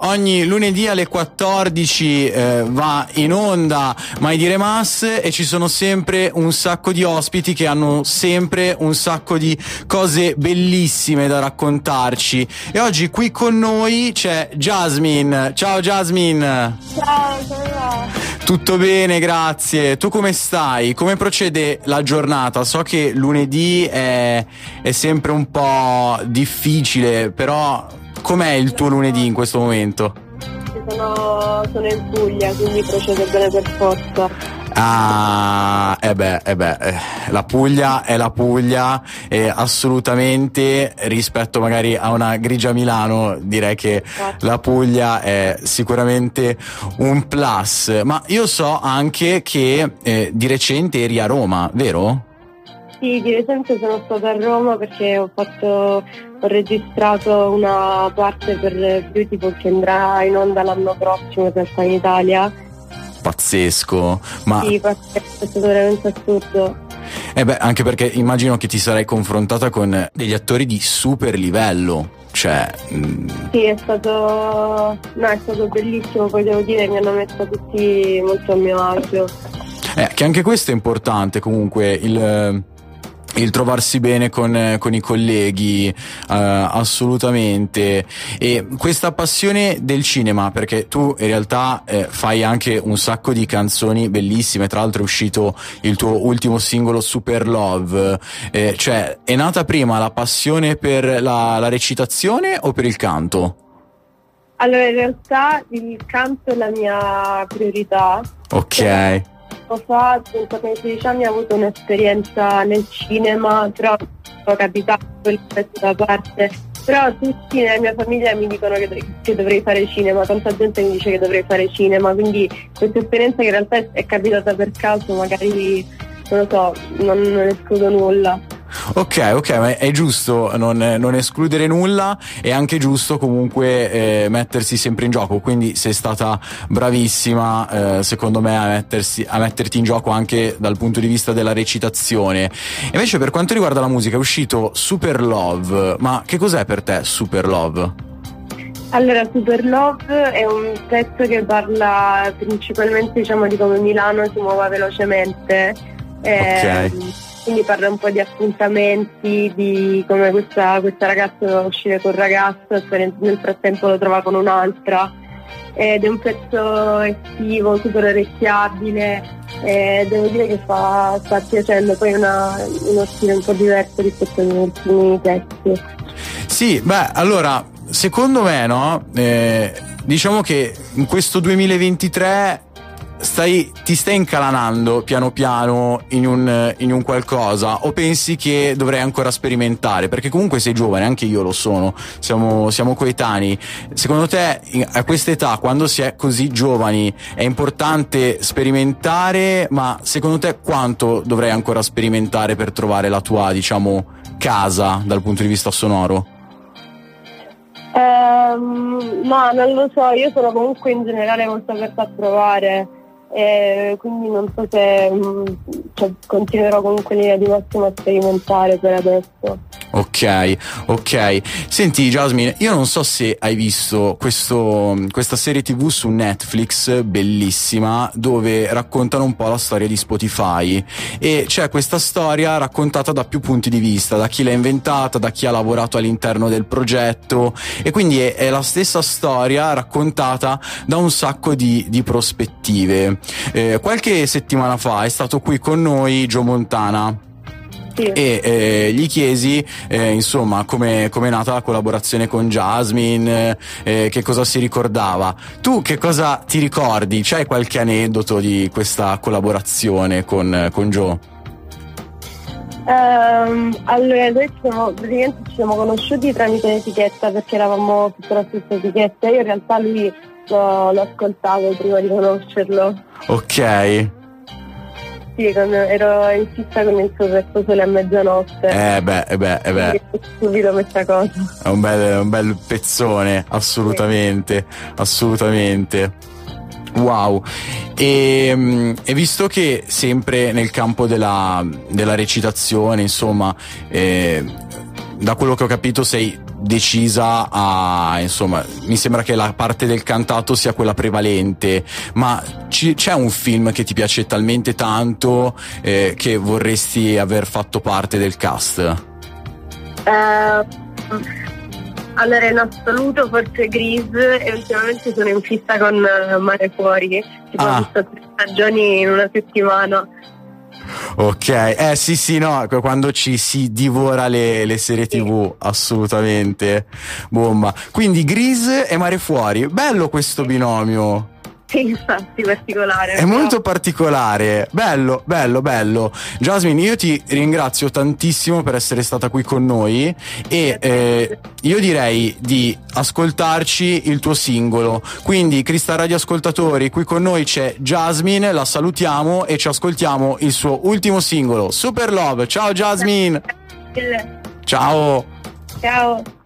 Ogni lunedì alle 14 eh, va in onda Mai dire Mass e ci sono sempre un sacco di ospiti che hanno sempre un sacco di cose bellissime da raccontarci. E oggi qui con noi c'è Jasmine. Ciao Jasmine. Ciao, ciao. Tutto bene, grazie. Tu come stai? Come procede la giornata? So che lunedì è, è sempre un po' difficile, però Com'è il tuo lunedì in questo momento? Sono, sono in Puglia, quindi procede bene per forza. Ah, eh beh, eh beh, eh, la Puglia è la Puglia e assolutamente rispetto magari a una grigia Milano direi che esatto. la Puglia è sicuramente un plus. Ma io so anche che eh, di recente eri a Roma, vero? Sì, di recente sono stata a Roma perché ho, fatto, ho registrato una parte per Beautiful che andrà in onda l'anno prossimo in realtà in Italia. Pazzesco, ma... Sì, pazzesco, è stato veramente assurdo. Eh beh, anche perché immagino che ti sarai confrontata con degli attori di super livello. Cioè. Mm. Sì, è stato... No, è stato bellissimo, poi devo dire mi hanno messo tutti molto a mio agio. Eh, che anche questo è importante comunque, il il trovarsi bene con, con i colleghi, uh, assolutamente. E questa passione del cinema, perché tu in realtà eh, fai anche un sacco di canzoni bellissime, tra l'altro è uscito il tuo ultimo singolo Super Love, eh, cioè è nata prima la passione per la, la recitazione o per il canto? Allora in realtà il canto è la mia priorità. Ok. Cioè, tempo fa, a 16 anni, ho avuto un'esperienza nel cinema, però ho capitato quel pezzo da parte. Però tutti nella mia famiglia mi dicono che, che, dovrei fare cinema, tanta gente mi dice che dovrei fare cinema, quindi questa esperienza che in realtà è capitata per caso, magari non lo so, non, non escludo nulla. Ok, ok, ma è giusto non, non, escludere nulla, è anche giusto comunque eh, mettersi sempre in gioco, quindi sei stata bravissima eh, secondo me a, mettersi, a, metterti in gioco anche dal punto di vista della recitazione. Invece per quanto riguarda la musica è uscito Super Love, ma che cos'è per te Super Love? Allora, Super Love è un pezzo che parla principalmente diciamo, di come Milano si muova velocemente. Eh, ok quindi parla un po' di appuntamenti, di come questa, questa ragazza doveva uscire un ragazzo e nel frattempo lo trova con un'altra. Ed è un pezzo estivo, super orecchiabile devo dire che sta, sta piacendo, poi è una, uno stile un po' diverso rispetto agli ultimi testi. Sì, beh, allora, secondo me, no? Eh, diciamo che in questo 2023 stai, ti stai incalanando piano piano in un, in un, qualcosa o pensi che dovrei ancora sperimentare? Perché comunque sei giovane, anche io lo sono, siamo, siamo coetanei. Secondo te a questa età, quando si è così giovani, è importante sperimentare, ma secondo te quanto dovrei ancora sperimentare per trovare la tua, diciamo, casa dal punto di vista sonoro? Um, ma non lo so, io sono comunque in generale molto aperta a provare e quindi non so se mm, cioè, continuerò comunque in linea di massimo a sperimentare per adesso. Ok, ok. Senti Jasmine, io non so se hai visto questo, questa serie tv su Netflix bellissima dove raccontano un po' la storia di Spotify e c'è questa storia raccontata da più punti di vista, da chi l'ha inventata, da chi ha lavorato all'interno del progetto e quindi è, è la stessa storia raccontata da un sacco di, di prospettive. Eh, qualche settimana fa è stato qui con noi Joe Montana sì. e eh, gli chiesi eh, insomma come è nata la collaborazione con Jasmine, eh, che cosa si ricordava. Tu che cosa ti ricordi? C'hai qualche aneddoto di questa collaborazione con, con Joe? Um, allora, noi ci siamo, praticamente ci siamo conosciuti tramite l'etichetta perché eravamo sotto la stessa etichetta. Io in realtà lui l'ho, l'ho ascoltato prima di conoscerlo. Ok sì, ero in fissa con il suo sole a mezzanotte. Eh beh, eh beh, eh beh. Subito questa cosa. È un bel, un bel pezzone, assolutamente, sì. assolutamente. Wow, e, mm, e, visto che sempre nel campo della, della recitazione, insomma, eh, da quello che ho capito sei decisa a insomma mi sembra che la parte del cantato sia quella prevalente ma ci, c'è un film che ti piace talmente tanto eh, che vorresti aver fatto parte del cast Eh, allora in assoluto forse Grease e ultimamente sono in fissa con eh, Mare Fuori, tipo Ah. ho visto tre stagioni in una settimana. Ok, eh sì sì no, quando ci si divora le, le serie tv, assolutamente, bomba. Quindi Grease e Mare Fuori, bello questo binomio, Sì, infatti particolare. è molto particolare, bello, bello, bello. Jasmine, io ti ringrazio tantissimo per essere stata qui con noi e eh, io direi di ascoltarci il tuo singolo. Quindi, Crista Radio Ascoltatori, qui con noi c'è Jasmine, la salutiamo e ci ascoltiamo il suo ultimo singolo, Super Love. Ciao Jasmine! Ciao! Ciao.